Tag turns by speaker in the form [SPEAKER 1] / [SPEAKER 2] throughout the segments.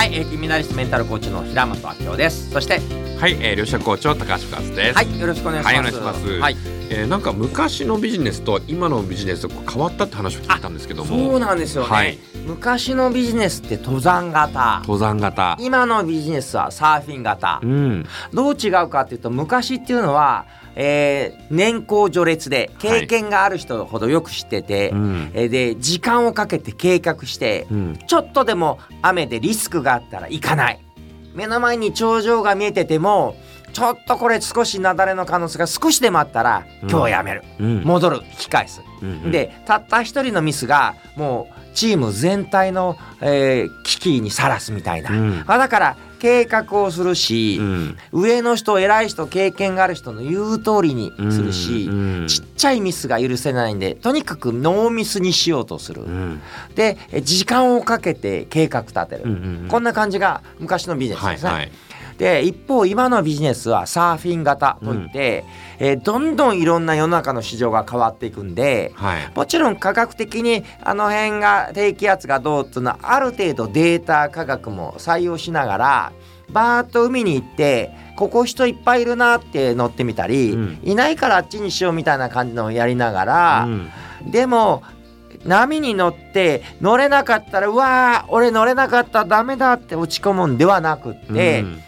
[SPEAKER 1] はい、えー、金メダリストメンタルコーチの平本明夫です。そして
[SPEAKER 2] はい、えー、両者コーチの高橋和です。
[SPEAKER 1] はいよろしくお願いします。
[SPEAKER 2] はいお願いします。
[SPEAKER 1] はい。
[SPEAKER 2] えー、なんか昔のビジネスと今のビジネスと変わったって話を聞いたんですけど
[SPEAKER 1] そう
[SPEAKER 2] も、
[SPEAKER 1] なんですよね、
[SPEAKER 2] はい。
[SPEAKER 1] 昔のビジネスって登山型。
[SPEAKER 2] 登山型。
[SPEAKER 1] 今のビジネスはサーフィン型。
[SPEAKER 2] うん、
[SPEAKER 1] どう違うかっていうと昔っていうのは、えー年功序列で経験がある人ほどよく知ってて、
[SPEAKER 2] うん、
[SPEAKER 1] えーで時間をかけて計画して、
[SPEAKER 2] うん、
[SPEAKER 1] ちょっとでも雨でリスクがあったら行かない。目の前に頂上が見えててもちょっとこれ少し雪崩の可能性が少しでもあったら
[SPEAKER 2] うん。
[SPEAKER 1] 今日はやめる、
[SPEAKER 2] うん、
[SPEAKER 1] 戻る。引き返す、
[SPEAKER 2] うん、
[SPEAKER 1] でたった一人のミスがもうチーム全体の、えー危機にさらすみたいな、
[SPEAKER 2] うん。
[SPEAKER 1] まあだから計画をするし、
[SPEAKER 2] うん、
[SPEAKER 1] 上の人偉い人経験がある人の言う通りにするし、
[SPEAKER 2] うん、
[SPEAKER 1] ちっちゃいミスが許せないんでとにかくノーミスにしようとする、
[SPEAKER 2] うん、
[SPEAKER 1] でえ時間をかけて計画立てる、
[SPEAKER 2] うん、うん、
[SPEAKER 1] こんな感じが昔のビジネス
[SPEAKER 2] はい、
[SPEAKER 1] ですね。
[SPEAKER 2] はい、
[SPEAKER 1] で一方今のビジネスはサーフィン型といって、えーどんどんいろんな世の中の市場が変わっていくんで
[SPEAKER 2] はい、
[SPEAKER 1] もちろん科学的にあの辺が低気圧がどうっていうのはある程度データ科学も採用しながらバーッと海に行ってここ人いっぱいいるなって乗ってみたり、
[SPEAKER 2] うん。
[SPEAKER 1] いないからあっちにしようみたいな感じのをやりながら、
[SPEAKER 2] うん、
[SPEAKER 1] でも波に乗って乗れなかったらうわー俺乗れなかったダメだって落ち込むんではなくって、
[SPEAKER 2] うん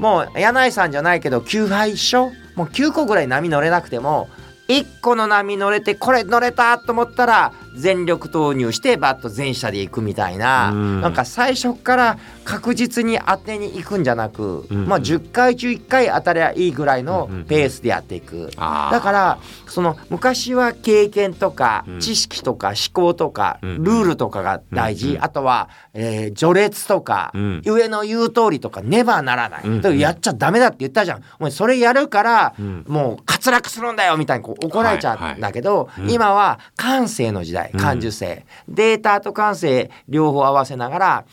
[SPEAKER 1] もう柳井さんじゃないけど9杯一緒？もう9個ぐらい波乗れなくても1個の波乗れてこれ乗れたと思ったら全力投入してバッと全車で行くみたいな、
[SPEAKER 2] うん。
[SPEAKER 1] なんか最初から確実に当てに行くんじゃなく、
[SPEAKER 2] うん。
[SPEAKER 1] まあ10回中1回当たりゃいいぐらいの
[SPEAKER 2] うん
[SPEAKER 1] ペースでやっていく。
[SPEAKER 2] あー。
[SPEAKER 1] だからその昔は経験とか
[SPEAKER 2] うん。
[SPEAKER 1] 知識とか思考とかル
[SPEAKER 2] うん。
[SPEAKER 1] ールとかが大事、
[SPEAKER 2] うん
[SPEAKER 1] あとは、えー序列とか、
[SPEAKER 2] うん。
[SPEAKER 1] 上の言う通りとかねばならない、
[SPEAKER 2] うん
[SPEAKER 1] だからやっちゃダメだって言ったじゃん。お前それやるから、
[SPEAKER 2] うん。
[SPEAKER 1] もう滑落するんだよみたいにこう怒られちゃうんだけど、
[SPEAKER 2] い。うん。
[SPEAKER 1] 今は感性の時代感受性、データと感性両方合わせながら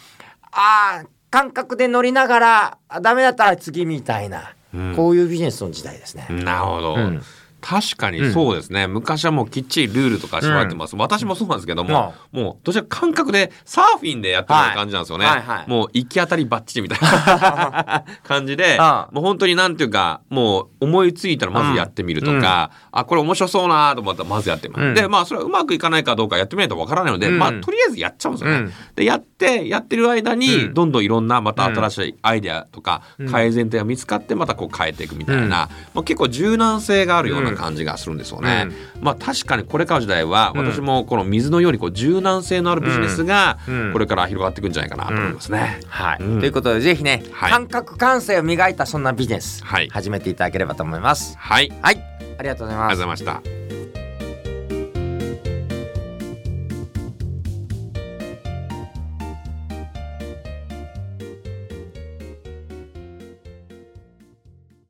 [SPEAKER 1] あー感覚で乗りながらあダメだったら次みたいな、
[SPEAKER 2] うん
[SPEAKER 1] こういうビジネスの時代ですね。
[SPEAKER 2] なるほど。
[SPEAKER 1] うん
[SPEAKER 2] 確かにそうですね、昔はもうきっちりルールとか縛られてます、私もそうなんですけども、もうどちらか感覚でサーフィンでやってる感じなんですよね、
[SPEAKER 1] はい。はい。はい。
[SPEAKER 2] もう行き当たりばっちりみたいな 感じでもう本当になんていうかもう思いついたらまずやってみるとか、あこれ面白そうなと思ったらまずやってみる、
[SPEAKER 1] うん。
[SPEAKER 2] でまあそれはうまくいかないかどうかやってみないとわからないので、
[SPEAKER 1] うん。
[SPEAKER 2] まあとりあえずやっちゃうんですよね、
[SPEAKER 1] うん。
[SPEAKER 2] でやってやってる間に
[SPEAKER 1] うん。
[SPEAKER 2] どんどんいろんなまた新しいアイデアとか
[SPEAKER 1] うん。
[SPEAKER 2] 改善点が見つかってまたこう変えていくみたいな、まあ、結構柔軟性があるような感じがするんですよね。まあ確かにこれからの時代は
[SPEAKER 1] うん。
[SPEAKER 2] 私もこの水のようにこう柔軟性のあるビジネスが
[SPEAKER 1] うん。
[SPEAKER 2] これから広がっていくんじゃないかなと思いますね。
[SPEAKER 1] はい、
[SPEAKER 2] うん。
[SPEAKER 1] ということでぜひね、
[SPEAKER 2] はい。
[SPEAKER 1] 感覚感性を磨いたそんなビジネス、
[SPEAKER 2] はい。
[SPEAKER 1] 始めていただければと思います。
[SPEAKER 2] はい、あり
[SPEAKER 1] はい、ありがとうございます。
[SPEAKER 2] がとうございました。